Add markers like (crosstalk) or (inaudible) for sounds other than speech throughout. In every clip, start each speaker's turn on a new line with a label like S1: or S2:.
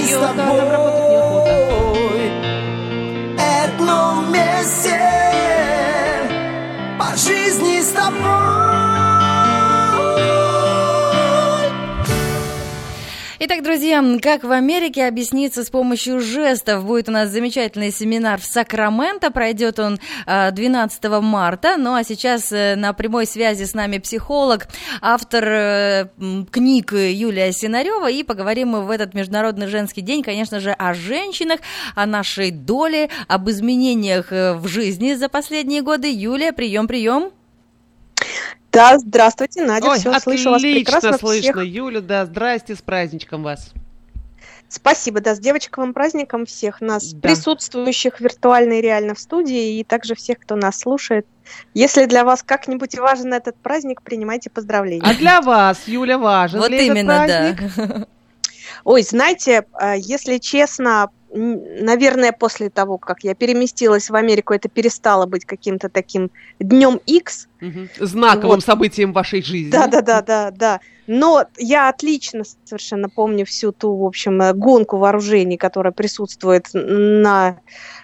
S1: устает, да,
S2: Итак, друзья, как в Америке объясниться с помощью жестов? Будет у нас замечательный семинар в Сакраменто. Пройдет он 12 а, марта. Ну а сейчас э, на прямой связи с нами психолог, автор э, книг Юлия Синарева. И поговорим мы в этот Международный женский день, конечно же, о женщинах, о нашей доле, об изменениях э, в жизни за последние годы. Юлия, прием, прием.
S3: Да, здравствуйте, Надя,
S1: Ой,
S3: все, слышу вас прекрасно.
S1: слышно, всех. Юля, да, здрасте, с праздничком вас.
S3: Спасибо, да, с девочковым праздником всех нас, да. присутствующих виртуально и реально в студии, и также всех, кто нас слушает. Если для вас как-нибудь важен этот праздник, принимайте поздравления.
S1: А для вас, Юля, важен
S2: вот
S1: ли
S2: именно,
S1: этот праздник?
S3: Да. Ой, знаете, а, если честно, наверное, после того, как я переместилась в Америку, это перестало быть каким-то таким днем X.
S1: Угу. Знаковым вот. событием вашей жизни.
S3: Да, да, да, да, да. Но я отлично совершенно помню всю ту, в общем, э, гонку вооружений, которая присутствует на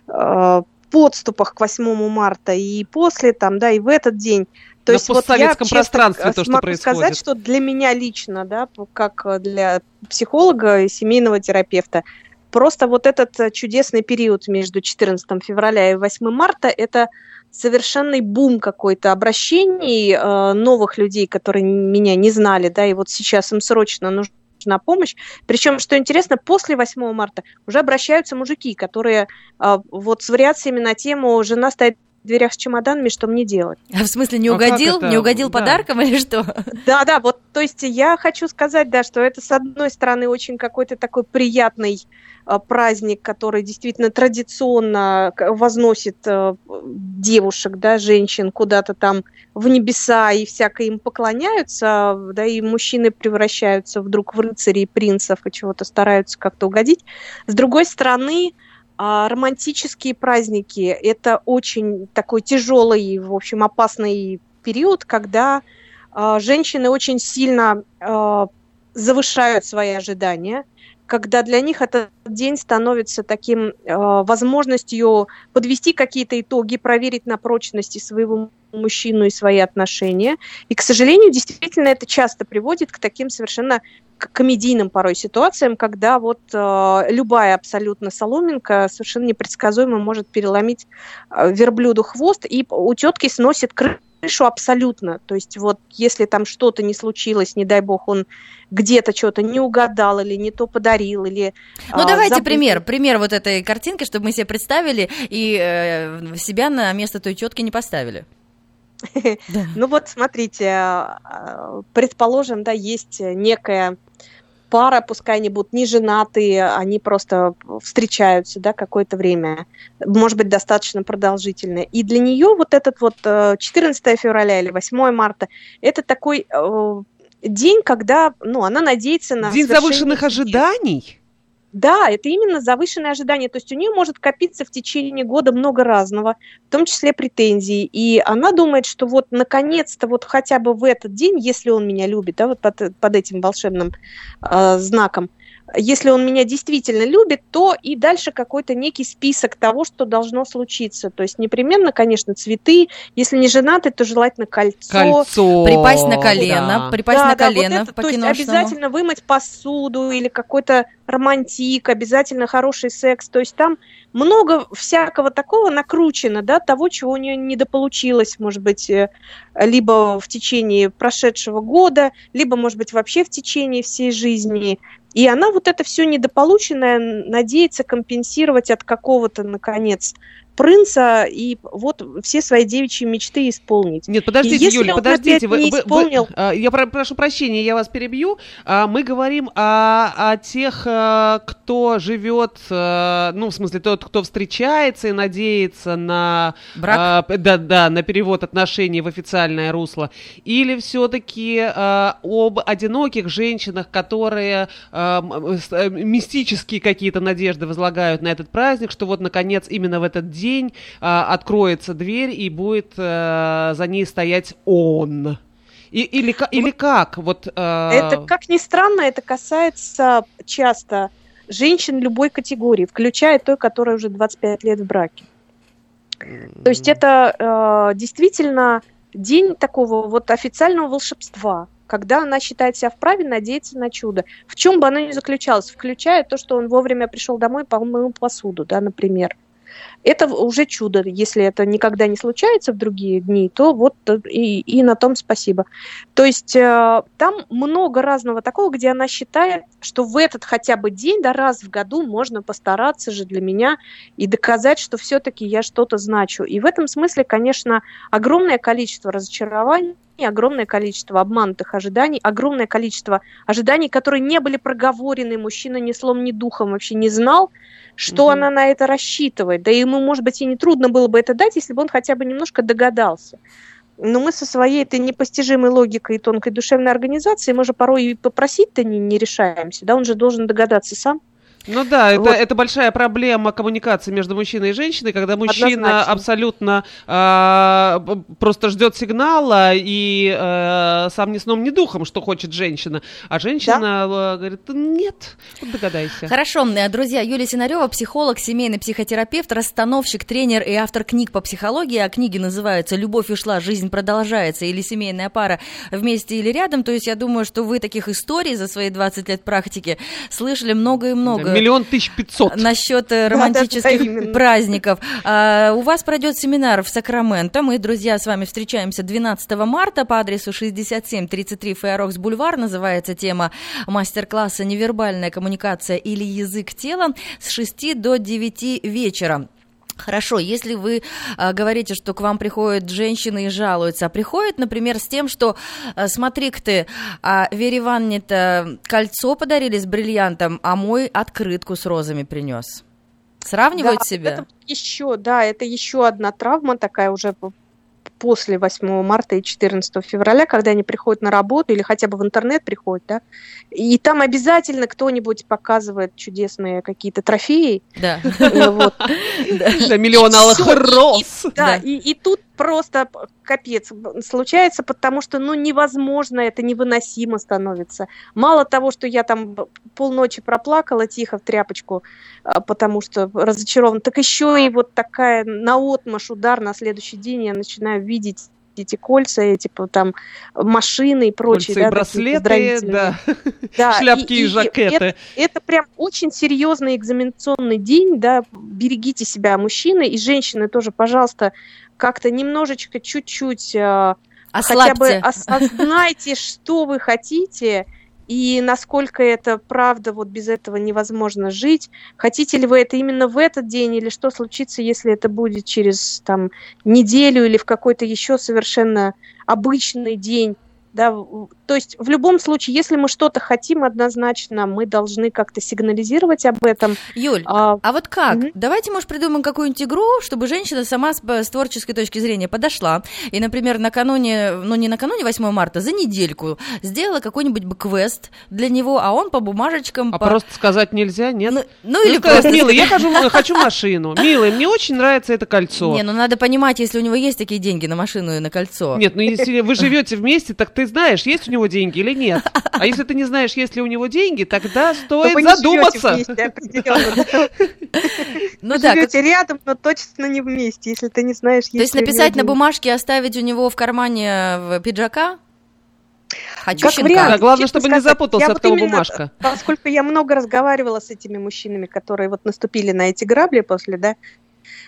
S3: э, подступах к 8 марта и после, там, да, и в этот день.
S1: То на есть постсоветском вот я, пространстве честно, то, что
S3: могу
S1: происходит.
S3: сказать, что для меня лично, да, как для психолога и семейного терапевта, Просто вот этот э, чудесный период между 14 февраля и 8 марта – это совершенный бум какой-то обращений э, новых людей, которые меня не знали, да, и вот сейчас им срочно нужна помощь. Причем, что интересно, после 8 марта уже обращаются мужики, которые э, вот с вариациями на тему «жена стоит в дверях с чемоданами, что мне делать.
S2: А в смысле, не угодил? Не угодил да. подарком или что? (laughs)
S3: Да, да, вот, то есть я хочу сказать, да, что это, с одной стороны, очень какой-то такой приятный праздник, который действительно традиционно возносит э, девушек, да, женщин куда-то там в небеса и всяко им поклоняются, да, и мужчины превращаются вдруг в рыцарей, принцев и чего-то стараются как-то угодить. С другой стороны, а, романтические праздники – это очень такой тяжелый, в общем, опасный период, когда а, женщины очень сильно а, завышают свои ожидания – когда для них этот день становится таким э, возможностью подвести какие-то итоги, проверить на прочности своего мужчину и свои отношения. И, к сожалению, действительно это часто приводит к таким совершенно комедийным порой ситуациям, когда вот э, любая абсолютно соломинка совершенно непредсказуемо может переломить э, верблюду хвост, и у тетки сносит крышу крышу абсолютно. То есть вот если там что-то не случилось, не дай бог, он где-то что-то не угадал или не то подарил, или...
S2: Ну, а, давайте забыл. пример, пример вот этой картинки, чтобы мы себе представили и э, себя на место той тетки не поставили. (laughs)
S3: Ну вот, смотрите, а, предположим, да, есть некая пара, пускай они будут не женатые, они просто встречаются, да, какое-то время, может быть, достаточно продолжительное. И для нее вот этот вот 14 э, февраля или 8 марта, это такой э, день, когда, ну, она надеется на...
S1: День завышенных ожиданий?
S3: Да, это именно завышенное ожидание. То есть у нее может копиться в течение года много разного, в том числе претензий. И она думает, что вот наконец-то вот хотя бы в этот день, если он меня любит, да, вот под, под этим волшебным э, знаком, если он меня действительно любит, то и дальше какой-то некий список того, что должно случиться. То есть непременно, конечно, цветы. Если не женаты, то желательно кольцо.
S1: Кольцо.
S2: Припасть на колено. Да. Припасть да, на колено. Да, вот это,
S3: то есть обязательно вымыть посуду или какой-то романтик, обязательно хороший секс. То есть там много всякого такого накручено, да, того, чего у нее недополучилось, может быть, э, либо в течение прошедшего года, либо, может быть, вообще в течение всей жизни. И она вот это все недополученное надеется компенсировать от какого-то, наконец, принца и вот все свои девичьи мечты исполнить.
S1: Нет, подождите, и Юля, подождите, вы, не исполнил... вы, вы, я прошу прощения, я вас перебью. А, мы говорим о, о тех, э, кто живет, э, ну, в смысле, тот, кто встречается и надеется на...
S2: Брак?
S1: Да, да, на перевод отношений в официальное русло. Или все-таки об одиноких женщинах, которые мистические какие-то надежды возлагают на этот праздник, что вот, наконец, именно в этот день день а, откроется дверь и будет а, за ней стоять он. И, или, или как? Вот,
S3: а... Это, как ни странно, это касается часто женщин любой категории, включая той, которая уже 25 лет в браке. То есть это э, действительно день такого вот официального волшебства, когда она считает себя вправе надеяться на чудо. В чем бы оно ни заключалось, включая то, что он вовремя пришел домой, помыл посуду, да, например. Это уже чудо. Если это никогда не случается в другие дни, то вот и, и на том спасибо. То есть э, там много разного такого, где она считает, что в этот хотя бы день, да, раз в году можно постараться же для меня и доказать, что все-таки я что-то значу. И в этом смысле, конечно, огромное количество разочарований огромное количество обманутых ожиданий, огромное количество ожиданий, которые не были проговорены, мужчина ни слом, ни духом вообще не знал, что угу. она на это рассчитывает. Да ему, может быть, и не трудно было бы это дать, если бы он хотя бы немножко догадался. Но мы со своей этой непостижимой логикой и тонкой душевной организацией, мы же порой и попросить-то не, не решаемся, да, он же должен догадаться сам.
S1: Ну да, это, вот. это большая проблема коммуникации между мужчиной и женщиной, когда мужчина Однозначно. абсолютно э, просто ждет сигнала и э, сам ни сном, ни духом, что хочет женщина, а женщина да? говорит, нет, догадайся.
S2: Хорошо, друзья, Юлия Синарева, психолог, семейный психотерапевт, расстановщик, тренер и автор книг по психологии, а книги называются «Любовь ушла, жизнь продолжается» или «Семейная пара вместе или рядом», то есть я думаю, что вы таких историй за свои 20 лет практики слышали много и много.
S1: Миллион тысяч пятьсот.
S2: Насчет э, романтических праздников. А, у вас пройдет семинар в Сакраменто. Мы, друзья, с вами встречаемся 12 марта по адресу 6733 Фейрокс Бульвар. Называется тема мастер-класса «Невербальная коммуникация или язык тела» с 6 до 9 вечера. Хорошо, если вы а, говорите, что к вам приходят женщины и жалуются, а приходят, например, с тем, что а, смотри-ка ты, а Вере Ивановне-то кольцо подарили с бриллиантом, а мой открытку с розами принес. Сравнивают
S3: да,
S2: себя?
S3: Это еще, да, это еще одна травма такая уже после 8 марта и 14 февраля, когда они приходят на работу или хотя бы в интернет приходят, да, и там обязательно кто-нибудь показывает чудесные какие-то трофеи.
S2: Да. (laughs)
S1: Да, миллион алых роз.
S3: Да, и тут просто капец случается, потому что, ну, невозможно, это невыносимо становится. Мало того, что я там полночи проплакала тихо в тряпочку, а, потому что разочарован, так еще и вот такая наотмашь удар на следующий день я начинаю видеть эти кольца, эти там машины и прочие.
S1: Кольца да, и браслеты, да. да. (laughs) шляпки и, и, и жакеты.
S3: Это, это прям очень серьезный экзаменационный день, да, берегите себя, мужчины и женщины тоже, пожалуйста, как-то немножечко, чуть-чуть э, хотя бы осознайте, что вы хотите, и насколько это правда, вот без этого невозможно жить. Хотите ли вы это именно в этот день, или что случится, если это будет через там, неделю или в какой-то еще совершенно обычный день. Да, то есть в любом случае, если мы что-то хотим, однозначно мы должны как-то сигнализировать об этом.
S2: Юль, а, а вот как? Угу. Давайте, может, придумаем какую-нибудь игру, чтобы женщина сама с, с творческой точки зрения подошла и, например, накануне, ну не накануне 8 марта, за недельку сделала какой-нибудь бы квест для него, а он по бумажечкам...
S1: А
S2: по...
S1: просто сказать нельзя, нет?
S2: Ну, ну или сказать, просто...
S1: Милый, я хочу, хочу машину. (laughs) Милый, мне очень нравится это кольцо.
S2: Не, ну надо понимать, если у него есть такие деньги на машину и на кольцо.
S1: Нет, ну если вы живете вместе, так ты знаешь, есть у него деньги или нет. А если ты не знаешь, есть ли у него деньги, тогда (laughs) стоит задуматься. (laughs)
S3: Ну да. Живете рядом, но точно не вместе, если ты не знаешь, есть
S2: То есть написать на бумажке, оставить у него в кармане пиджака?
S1: Хочу как щенка. Вариант, да, главное, чтобы сказать, не запутался, от кого именно, бумажка.
S3: Поскольку я много разговаривала с этими мужчинами, которые вот наступили на эти грабли после, да,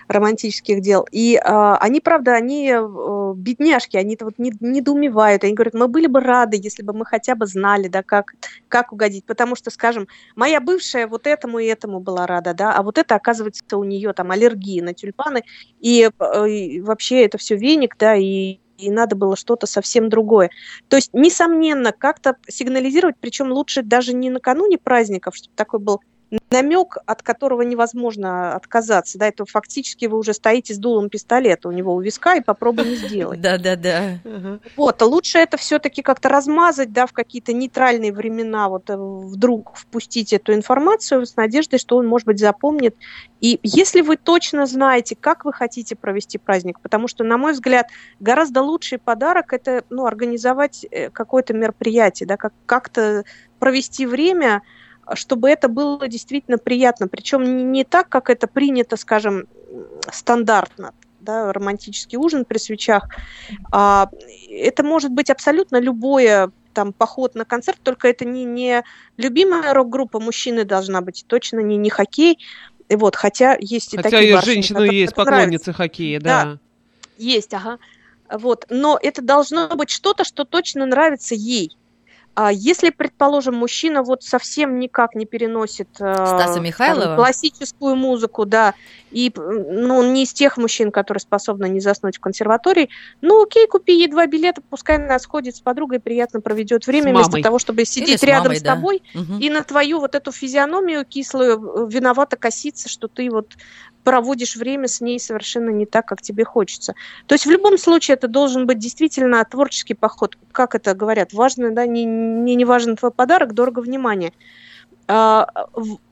S3: романтических дел. И э, они, правда, они э, бедняжки, они вот не, недоумевают. Они говорят, мы были бы рады, если бы мы хотя бы знали, да, как, как угодить. Потому что, скажем, моя бывшая вот этому и этому была рада, да, а вот это, оказывается, у нее там аллергия на тюльпаны. И, э, и вообще это все веник, да, и и надо было что-то совсем другое. То есть, несомненно, как-то сигнализировать, причем лучше даже не накануне праздников, чтобы такой был намек, от которого невозможно отказаться. Да, это фактически вы уже стоите с дулом пистолета у него у виска и попробуй сделать. (laughs)
S2: Да, да, да.
S3: Вот, а лучше это все-таки как-то размазать, да, в какие-то нейтральные времена, вот э, вдруг впустить эту информацию с надеждой, что он, может быть, запомнит. И если вы точно знаете, как вы хотите провести праздник, потому что, на мой взгляд, гораздо лучший подарок это, ну, организовать э, какое-то мероприятие, да, как- как-то провести время, чтобы это было действительно приятно. Причем не так, как это принято, скажем, стандартно да, романтический ужин при свечах. А, это может быть абсолютно любое там поход на концерт, только это не, не любимая рок-группа мужчины должна быть, точно не, не хоккей. И вот, хотя есть и
S1: хотя
S3: такие
S1: Хотя и женщины есть поклонницы нравится. хоккея, да. да.
S3: Есть, ага. Вот, но это должно быть что-то, что точно нравится ей. А если, предположим, мужчина вот совсем никак не переносит
S2: э, Стаса Михайлова?
S3: классическую музыку, да, и ну, он не из тех мужчин, которые способны не заснуть в консерватории, ну окей, купи ей два билета, пускай она сходит с подругой, приятно проведет время, вместо того, чтобы сидеть с рядом мамой, с тобой да. и на твою вот эту физиономию кислую э, виновато коситься, что ты вот проводишь время с ней совершенно не так, как тебе хочется. То есть в любом случае это должен быть действительно творческий поход. Как это говорят? Важно, да, не, не, не важен твой подарок, дорого внимание. А,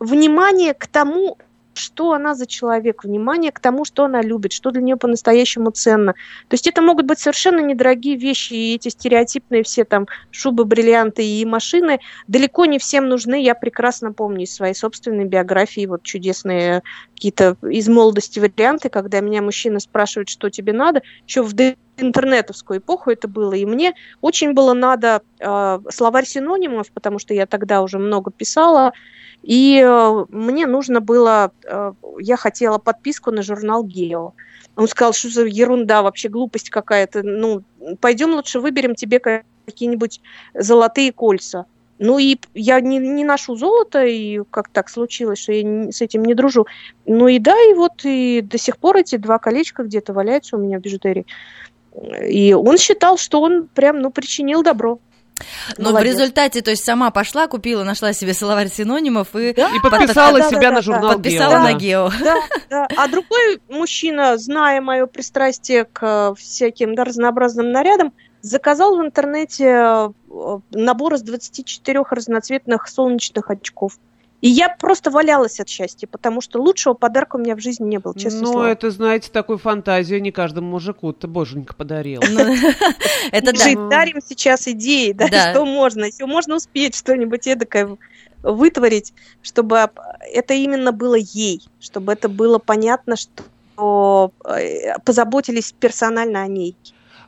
S3: внимание к тому, что она за человек, внимание к тому, что она любит, что для нее по-настоящему ценно. То есть это могут быть совершенно недорогие вещи, и эти стереотипные все там шубы, бриллианты и машины далеко не всем нужны. Я прекрасно помню из своей собственной биографии вот чудесные какие-то из молодости варианты, когда меня мужчина спрашивает, что тебе надо, еще в интернетовскую эпоху это было, и мне очень было надо э, словарь синонимов, потому что я тогда уже много писала, и э, мне нужно было, э, я хотела подписку на журнал «Гео». Он сказал, что за ерунда, вообще глупость какая-то. Ну, пойдем лучше выберем тебе какие-нибудь золотые кольца. Ну и я не, не ношу золото, и как так случилось, что я не, с этим не дружу. Ну и да, и вот и до сих пор эти два колечка где-то валяются у меня в бижутерии. И он считал, что он прям, ну, причинил добро.
S2: Но Молодец. в результате, то есть сама пошла, купила, нашла себе словарь синонимов и,
S1: да? и подписала да, себя да, на журнал
S2: Подписала
S1: Гео.
S2: на Гео.
S3: Да, да. А другой мужчина, зная мое пристрастие к всяким да, разнообразным нарядам, заказал в интернете э, набор из 24 разноцветных солнечных очков. И я просто валялась от счастья, потому что лучшего подарка у меня в жизни не было, честно
S1: Ну,
S3: слово.
S1: это, знаете, такую фантазию не каждому мужику ты боженька подарил. Ну, (laughs)
S3: это да. дарим сейчас идеи, да, что можно. Если можно успеть что-нибудь эдакое вытворить, чтобы это именно было ей, чтобы это было понятно, что э, позаботились персонально о ней.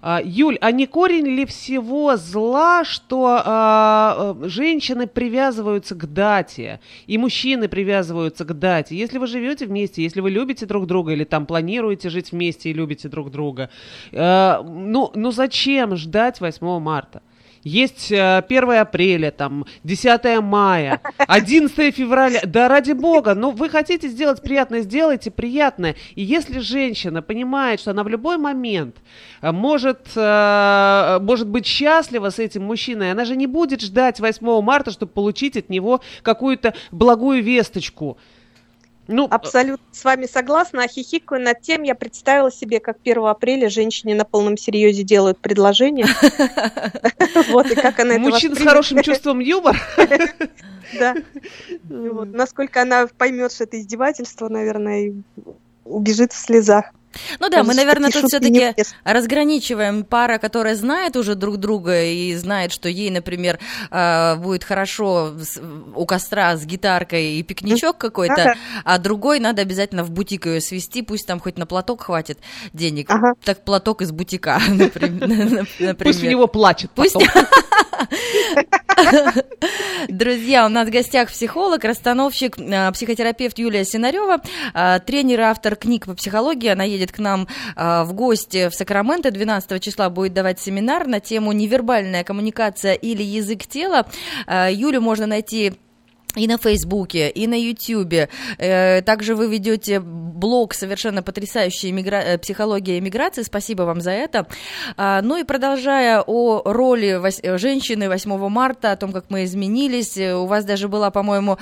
S1: А, Юль, а не корень ли всего зла, что а, э, женщины привязываются к дате, и мужчины привязываются к дате? Если вы живете вместе, если вы любите друг друга, или там планируете жить вместе и любите друг друга, а, ну, ну зачем ждать 8 марта? Есть 1 э, апреля, там, 10 мая, (laughs) 11 февраля. Да ради бога, ну вы хотите сделать приятное, сделайте приятное. И если женщина понимает, что она в любой момент э, может, э, может быть счастлива с этим мужчиной, она же не будет ждать 8 марта, чтобы получить от него какую-то благую весточку.
S3: Ну, Абсолютно с вами согласна. А хихикаю над тем, я представила себе, как 1 апреля женщине на полном серьезе делают предложение. (laughs)
S1: Вот, и как она это Мужчин с хорошим чувством юмора. (laughs)
S3: Да. Насколько она поймет, что это издевательство, наверное, убежит в слезах.
S2: Ну да, мы, наверное, тут все-таки разграничиваем пара, которая знает уже друг друга и знает, что ей, например, а, будет хорошо у костра с гитаркой и пикничок какой-то, а другой надо обязательно в бутик ее свести, пусть там хоть на платок хватит денег. Ага. Так платок из бутика, (laughs) (laughs) например.
S1: Пусть у него плачет Пусть... (laughs)
S2: Друзья, у нас в гостях психолог, расстановщик, а, психотерапевт Юлия Синарева, а, тренер автор книг по психологии. Она едет к нам а, в гости в Сакраменто. 12 числа будет давать семинар на тему невербальная коммуникация или язык тела. Юлю можно найти и на Фейсбуке, и на Ютьюбе. Э, также вы ведете блог совершенно потрясающий мигра... Э, психология иммиграции. Спасибо вам за это. А, ну и продолжая о роли вось... женщины 8 марта, о том, как мы изменились, э, у вас даже была, по-моему,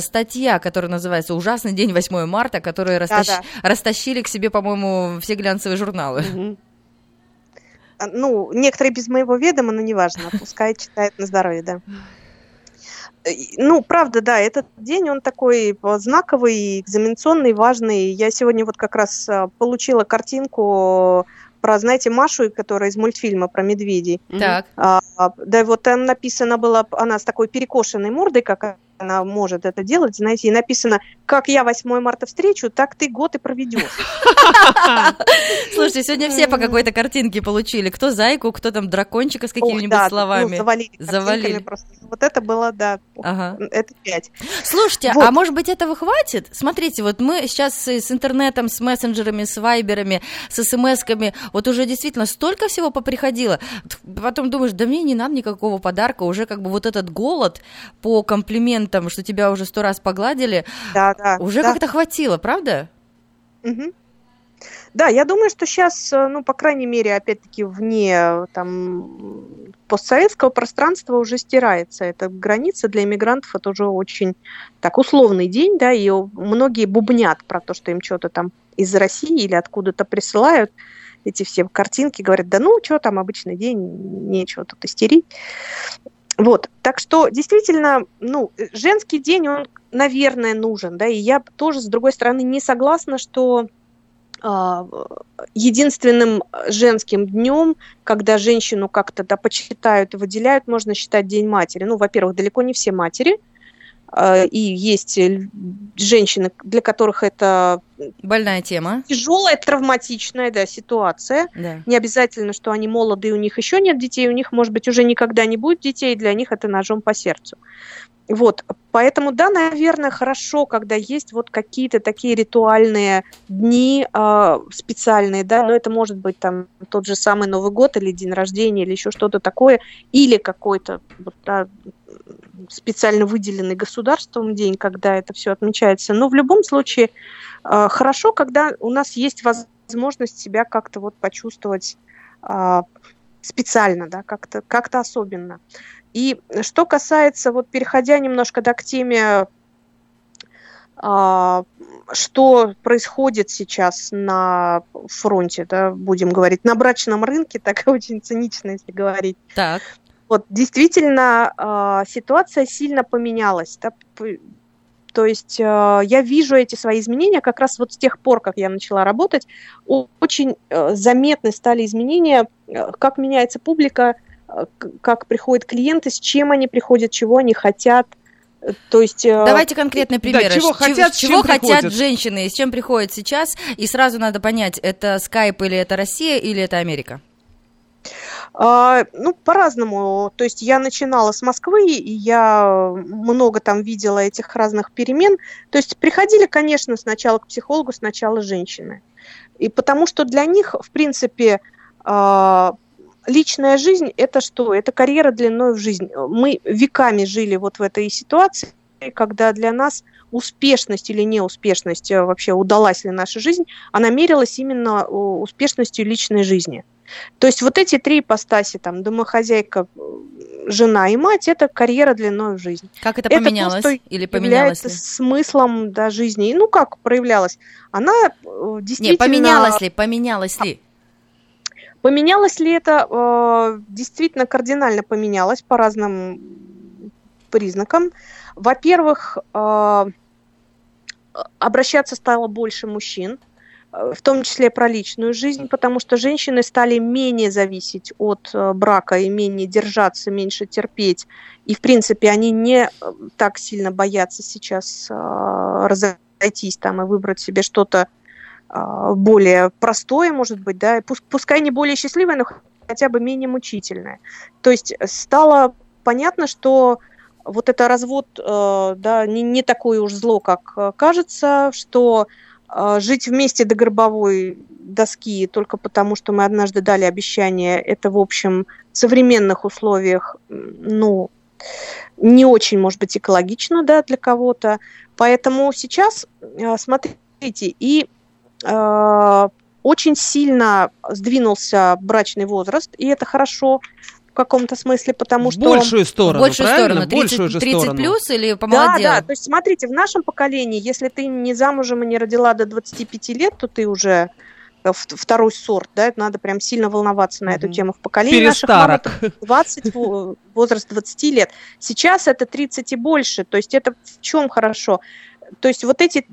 S2: статья, которая называется «Ужасный день 8 марта», которую растащ... да, да. растащили к себе, по-моему, все глянцевые журналы. Угу.
S3: Ну, некоторые без моего ведома, но неважно, пускай читают на здоровье, да. Ну, правда, да, этот день, он такой знаковый, экзаменационный, важный. Я сегодня вот как раз а, получила картинку про, знаете, Машу, которая из мультфильма про медведей.
S2: Так. А,
S3: да, вот там написано было, она с такой перекошенной мордой, как она может это делать, знаете, и написано, как я 8 марта встречу, так ты год и проведешь. (laughs)
S2: Слушайте, сегодня все по какой-то картинке получили. Кто зайку, кто там дракончика с какими-нибудь ну, словами.
S3: завалили. Завалили. Вот это было, да, это пять.
S2: Слушайте, а может быть этого хватит? Смотрите, вот мы сейчас с интернетом, с мессенджерами, с вайберами, с смс-ками, вот уже действительно столько всего поприходило. Потом думаешь, да мне не надо никакого подарка, уже как бы вот этот голод по комплиментам, что тебя уже сто раз погладили, да, да, уже да. как-то хватило, правда?
S3: Угу. Да, я думаю, что сейчас, э, ну, по крайней мере, опять-таки, вне там постсоветского пространства уже стирается. Эта граница для иммигрантов это уже очень так условный день, да, и многие бубнят про то, что им что-то там из России или откуда-то присылают эти все картинки, говорят, да ну, что там, обычный день, нечего тут истерить. Вот, так что действительно, ну, женский день, он, наверное, нужен, да, и я тоже, с другой стороны, не согласна, что а, единственным женским днем, когда женщину как-то да, почитают и выделяют, можно считать День матери. Ну, во-первых, далеко не все матери, и есть женщины, для которых это
S2: больная тема,
S3: тяжелая, травматичная да, ситуация. Да. Не обязательно, что они молоды, у них еще нет детей, у них, может быть, уже никогда не будет детей, для них это ножом по сердцу. Вот, поэтому, да, наверное, хорошо, когда есть вот какие-то такие ритуальные дни э, специальные, да, но это может быть там тот же самый Новый год или день рождения или еще что-то такое, или какой-то да, специально выделенный государством день, когда это все отмечается. Но в любом случае э, хорошо, когда у нас есть возможность себя как-то вот почувствовать э, специально, да, как-то как особенно. И что касается, вот переходя немножко да, к теме, а, что происходит сейчас на фронте, да, будем говорить, на брачном рынке, (laughs) так очень цинично, если говорить.
S2: Так.
S3: Вот действительно а, ситуация сильно поменялась. Да, то есть а, я вижу эти свои изменения как раз вот с тех пор, как я начала работать, очень э, заметны стали изменения, э, как меняется публика, как приходят клиенты, с чем они приходят, чего они хотят. То есть,
S2: э, Давайте конкретные примеры. Да, чего хотят, чего хотят женщины, с чем приходят сейчас, и сразу надо понять, это скайп или это Россия или это Америка?
S3: А, ну, по-разному. То есть я начинала с Москвы, и я много там видела этих разных перемен. То есть приходили, конечно, сначала к психологу, сначала женщины. И потому что для них, в принципе, а, личная жизнь – это что? Это карьера длиной в жизнь. Мы веками жили вот в этой ситуации, когда для нас успешность или неуспешность, э, вообще удалась ли наша жизнь, она мерилась именно успешностью личной жизни. То есть вот эти три ипостаси, там, домохозяйка, жена и мать, это карьера длиной в жизнь.
S2: Как это поменялось? Это то, что или поменялось ли?
S3: смыслом да, жизни. Ну, как проявлялась? Она действительно... Э, Не,
S2: поменялась ли, поменялась ли?
S3: Поменялось ли это? Э, действительно кардинально поменялось по разным признакам. Во-первых, э, обращаться стало больше мужчин, э, в том числе про личную жизнь, потому что женщины стали менее зависеть от брака и менее держаться, меньше терпеть. И, в принципе, они не так сильно боятся сейчас разойтись там и выбрать себе что-то более простое, может быть, да, пускай не более счастливое, но хотя бы менее мучительное. То есть стало понятно, что вот это развод, э, да, не, не такое уж зло, как э, кажется, что э, жить вместе до гробовой доски только потому, что мы однажды дали обещание, это, в общем, в современных условиях, ну, не очень, может быть, экологично, да, для кого-то. Поэтому сейчас, смотрите, и Э, очень сильно сдвинулся брачный возраст, и это хорошо в каком-то смысле, потому что...
S1: Большую сторону,
S2: Большую сторону, 30, Большую же 30 сторону. плюс или помолодел?
S3: Да, да, то есть смотрите, в нашем поколении, если ты не замужем и не родила до 25 лет, то ты уже второй сорт, да, это надо прям сильно волноваться на эту тему. В поколении
S1: Перестарок.
S3: наших мам 20, возраст 20 лет. Сейчас это 30 и больше, то есть это в чем хорошо? То есть вот эти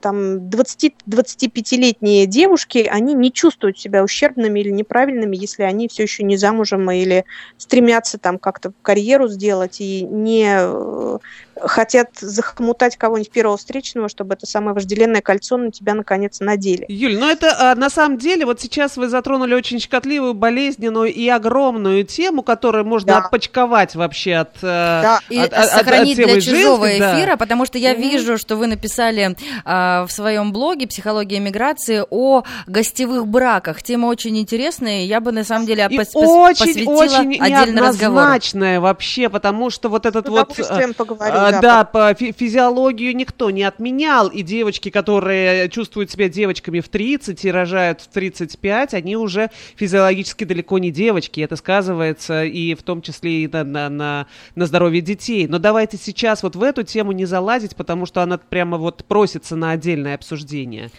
S3: там 20-25-летние девушки, они не чувствуют себя ущербными или неправильными, если они все еще не замужем или стремятся там как-то карьеру сделать и не э, хотят захмутать кого-нибудь первого встречного, чтобы это самое вожделенное кольцо на тебя наконец надели.
S1: Юль, ну это а, на самом деле, вот сейчас вы затронули очень щекотливую, болезненную и огромную тему, которую можно да. отпочковать вообще от э,
S2: Да, и от, сохранить от, от для чужого женских, эфира, да. потому что я mm-hmm. вижу, что вы написали в своем блоге «Психология миграции» о гостевых браках. Тема очень интересная, я бы на самом деле
S1: и пос- очень, посвятила очень отдельный разговор. вообще, потому что вот этот вот... Поговорю, а, да, по физиологию никто не отменял, и девочки, которые чувствуют себя девочками в 30 и рожают в 35, они уже физиологически далеко не девочки. Это сказывается и в том числе и на, на, на, на здоровье детей. Но давайте сейчас вот в эту тему не залазить, потому что она прямо вот просится на отдельное обсуждение.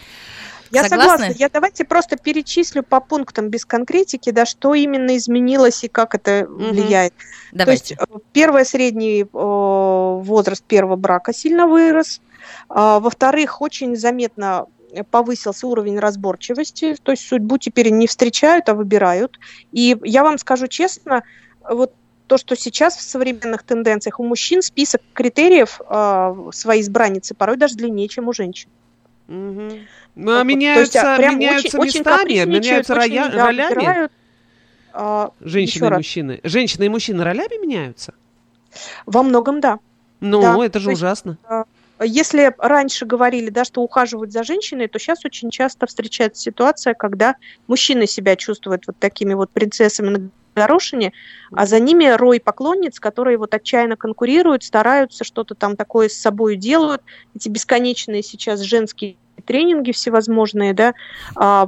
S3: Я Согласны? согласна. Я давайте просто перечислю по пунктам без конкретики, да, что именно изменилось и как это угу. влияет. Давайте. То есть э, первый средний э, возраст первого брака сильно вырос. А, во-вторых, очень заметно повысился уровень разборчивости, то есть судьбу теперь не встречают, а выбирают. И я вам скажу честно, вот то, что сейчас в современных тенденциях у мужчин список критериев э, своей избранницы порой даже длиннее, чем у женщин.
S1: Угу. Ну, а меняются, есть, а меняются очень, местами, очень меняются очень, роя- да, ролями. Выбирают, а, женщины и мужчины. Женщины и мужчины ролями меняются?
S3: Во многом, да.
S1: Ну, да. это же то ужасно.
S3: Есть, если раньше говорили, да, что ухаживают за женщиной, то сейчас очень часто встречается ситуация, когда мужчины себя чувствуют вот такими вот принцессами на горошине, а за ними рой поклонниц, которые вот отчаянно конкурируют, стараются, что-то там такое с собой делают. Эти бесконечные сейчас женские тренинги всевозможные, да, а,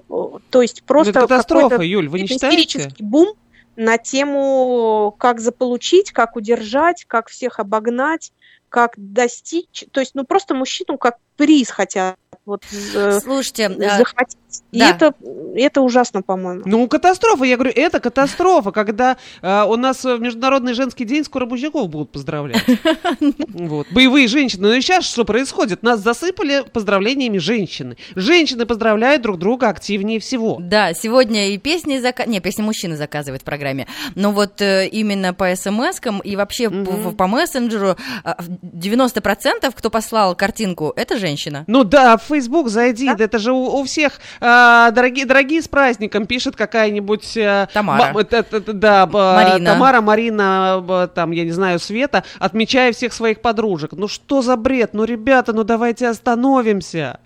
S3: то есть просто
S1: это катастрофа, Юль, вы не считаете?
S3: бум на тему, как заполучить, как удержать, как всех обогнать, как достичь, то есть, ну, просто мужчину как приз хотят вот
S2: э, Слушайте,
S3: а, захватить. И да. это, это ужасно, по-моему.
S1: Ну, катастрофа, я говорю, это катастрофа, когда э, у нас в Международный женский день скоро мужиков будут поздравлять. (laughs) Вот. Боевые женщины. Но сейчас что происходит? Нас засыпали поздравлениями женщины. Женщины поздравляют друг друга активнее всего.
S2: Да, сегодня и песни заказ... Не, песни мужчины заказывают в программе. Но вот э, именно по смс-кам и вообще mm-hmm. по, по мессенджеру э, 90% кто послал картинку, это женщина.
S1: Ну да, в Facebook зайди, да? это же у, у всех э, дорогие, дорогие с праздником пишет какая-нибудь... Э,
S2: Тамара.
S1: Ба, э, да, Марина. Тамара, Марина, там, я не знаю, Света, отмечая всех своих подружек. Ну что за бред? Ну, ребята, ну давайте остановимся.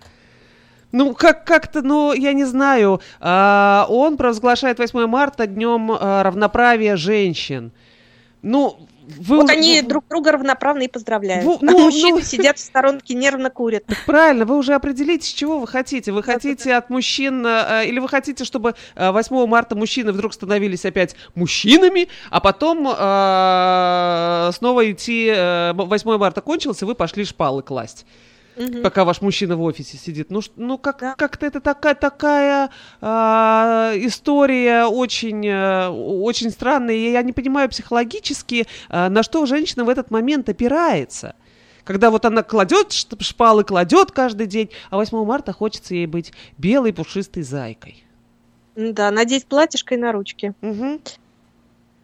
S1: Ну, как- как-то, ну, я не знаю. А, он провозглашает 8 марта днем а, равноправия женщин. Ну,
S3: вы, вот они друг друга равноправно и поздравляют. Вы, ну, а мужчины ну, (laughs) сидят в сторонке, нервно курят.
S1: Правильно, вы уже определите, чего вы хотите. Вы хотите от мужчин, э, или вы хотите, чтобы 8 э, марта мужчины вдруг становились опять мужчинами, а потом э, снова идти, 8 марта кончился, вы пошли шпалы класть угу. пока ваш мужчина в офисе сидит. Ну, ну как, да. как-то это такая, такая а, история очень, а, очень странная. И я не понимаю психологически, а, на что женщина в этот момент опирается. Когда вот она кладет шпалы, кладет каждый день, а 8 марта хочется ей быть белой пушистой зайкой.
S3: Да, надеть платьишко и на ручки. Угу.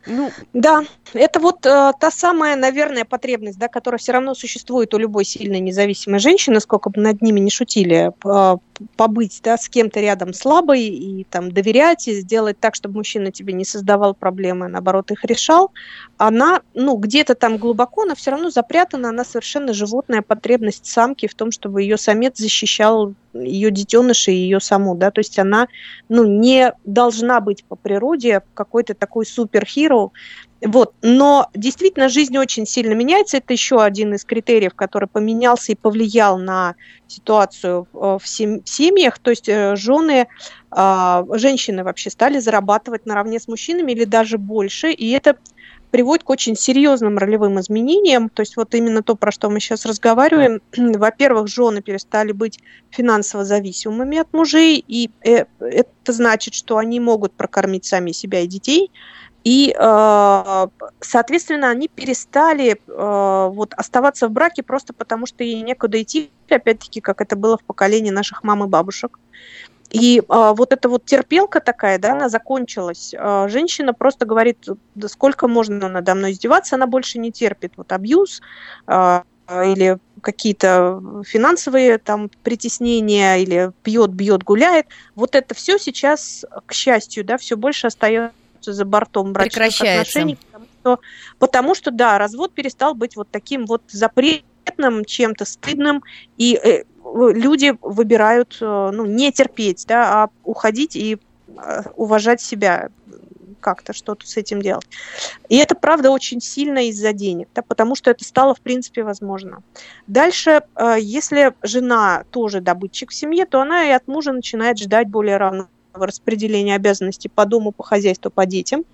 S3: Ну, да, это вот э, та самая, наверное, потребность, да, которая все равно существует у любой сильной независимой женщины, сколько бы над ними не шутили, э, побыть да, с кем-то рядом слабой и там доверять, и сделать так, чтобы мужчина тебе не создавал проблемы, а наоборот их решал, она, ну, где-то там глубоко, но все равно запрятана, она совершенно животная потребность самки в том, чтобы ее самец защищал ее детеныша и ее саму, да, то есть она, ну, не должна быть по природе какой-то такой суперхиро, вот. Но действительно жизнь очень сильно меняется. Это еще один из критериев, который поменялся и повлиял на ситуацию в семьях. То есть э, жены, а, женщины вообще стали зарабатывать наравне с мужчинами или даже больше. И это приводит к очень серьезным ролевым изменениям. То есть вот именно то, про что мы сейчас разговариваем. (clears throat) Во-первых, жены перестали быть финансово зависимыми от мужей, и э, это значит, что они могут прокормить сами себя и детей – И, э, соответственно, они перестали э, вот оставаться в браке просто потому, что ей некуда идти, опять-таки, как это было в поколении наших мам и бабушек. И а, вот эта вот терпелка такая, да, она закончилась. А, женщина просто говорит, да сколько можно надо мной издеваться, она больше не терпит вот абьюз а, или какие-то финансовые там притеснения, или пьет, бьет, гуляет. Вот это все сейчас, к счастью, да, все больше остается за бортом брачных отношений. Потому что, потому что, да, развод перестал быть вот таким вот запретным, чем-то стыдным, и э, люди выбирают э, ну, не терпеть, да, а уходить и э, уважать себя как-то что-то с этим делать. И это, правда, очень сильно из-за денег, да, потому что это стало, в принципе, возможно. Дальше, э, если жена тоже добытчик в семье, то она и от мужа начинает ждать более равного распределения обязанностей по дому, по хозяйству, по детям.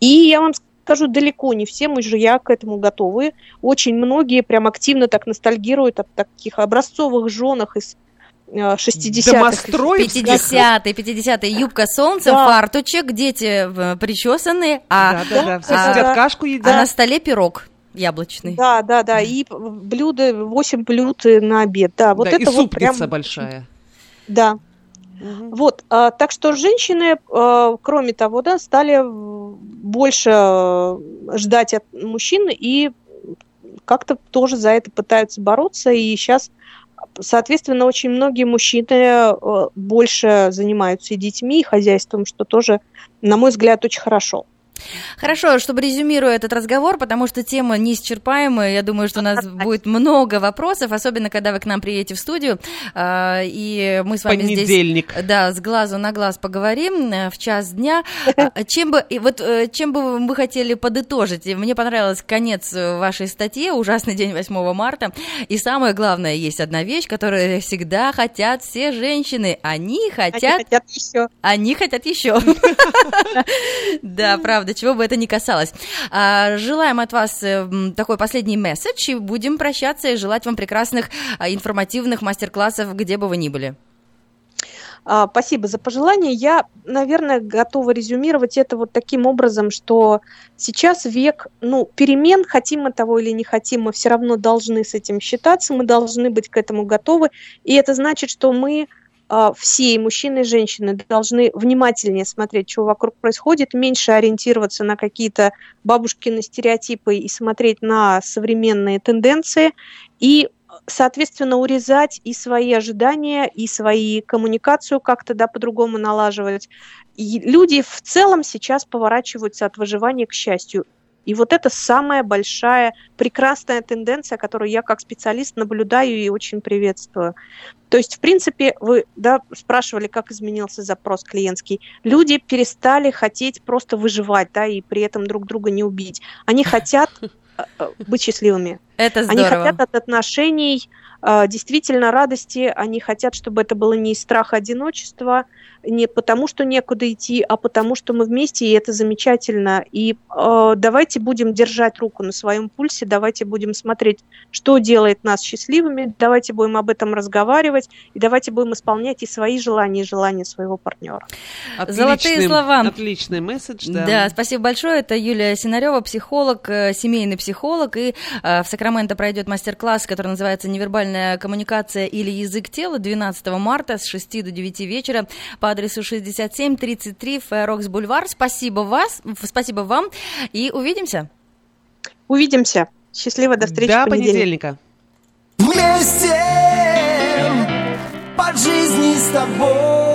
S3: И я вам скажу, далеко не все мужья к этому готовы. Очень многие прям активно так ностальгируют о таких образцовых женах из 60-х.
S2: 50-е, 50-е. Юбка солнца, да. фартучек, дети э, причесанные, а, да, да, да. Все а, сидят кашку едят. а на столе пирог яблочный.
S3: Да, да, да, и блюда, 8 блюд на обед, да. Вот
S1: да,
S3: это
S1: и вот прям... большая.
S3: Да, Угу. Вот, а, так что женщины, а, кроме того, да, стали больше э, ждать от мужчин и как-то тоже за это пытаются бороться. И сейчас, соответственно, очень многие мужчины э, больше занимаются и детьми, и хозяйством, что тоже, на мой взгляд, очень хорошо.
S2: Хорошо, чтобы резюмируя этот разговор, потому что тема неисчерпаемая, я думаю, что у нас будет много вопросов, особенно когда вы к нам приедете в студию, а, и мы с вами
S1: Понедельник.
S2: здесь, да, с глазу на глаз поговорим э, в час дня. А, чем бы, вот, э, чем бы вы хотели подытожить? Мне понравился конец вашей статьи «Ужасный день 8 марта», и самое главное, есть одна вещь, которую всегда хотят все женщины, они хотят... Они хотят еще. Они хотят еще. (laughs) Да, правда правда, чего бы это ни касалось. А, желаем от вас э, такой последний месседж и будем прощаться и желать вам прекрасных а, информативных мастер-классов, где бы вы ни были.
S3: А, спасибо за пожелание. Я, наверное, готова резюмировать это вот таким образом, что сейчас век, ну, перемен, хотим мы того или не хотим, мы все равно должны с этим считаться, мы должны быть к этому готовы. И это значит, что мы все, и мужчины, и женщины, должны внимательнее смотреть, что вокруг происходит, меньше ориентироваться на какие-то бабушкины стереотипы и смотреть на современные тенденции, и, соответственно, урезать и свои ожидания, и свои коммуникацию как-то да, по-другому налаживать. И люди в целом сейчас поворачиваются от выживания к счастью. И вот это самая большая, прекрасная тенденция, которую я как специалист наблюдаю и очень приветствую. То есть, в принципе, вы да, спрашивали, как изменился запрос клиентский. Люди перестали хотеть просто выживать, да, и при этом друг друга не убить. Они (laughs) хотят э, э, быть счастливыми.
S2: Это
S3: здорово. Они хотят от отношений э, действительно радости, они хотят, чтобы это было не из страха одиночества, не потому, что некуда идти, а потому, что мы вместе, и это замечательно. И э, давайте будем держать руку на своем пульсе, давайте будем смотреть, что делает нас счастливыми, давайте будем об этом разговаривать, и давайте будем исполнять и свои желания, и желания своего партнера.
S2: Отличный, Золотые слова.
S1: Отличный месседж, да.
S2: Да, спасибо большое. Это Юлия Синарева, психолог, э, семейный психолог, и э, в Сакраменто пройдет мастер-класс, который называется «Невербальная коммуникация или язык тела» 12 марта с 6 до 9 вечера по адресу 6733 Фэрокс Бульвар. Спасибо вас, спасибо вам и увидимся.
S3: Увидимся. Счастливо, до встречи
S1: До понедельника.
S4: Вместе по жизни с тобой.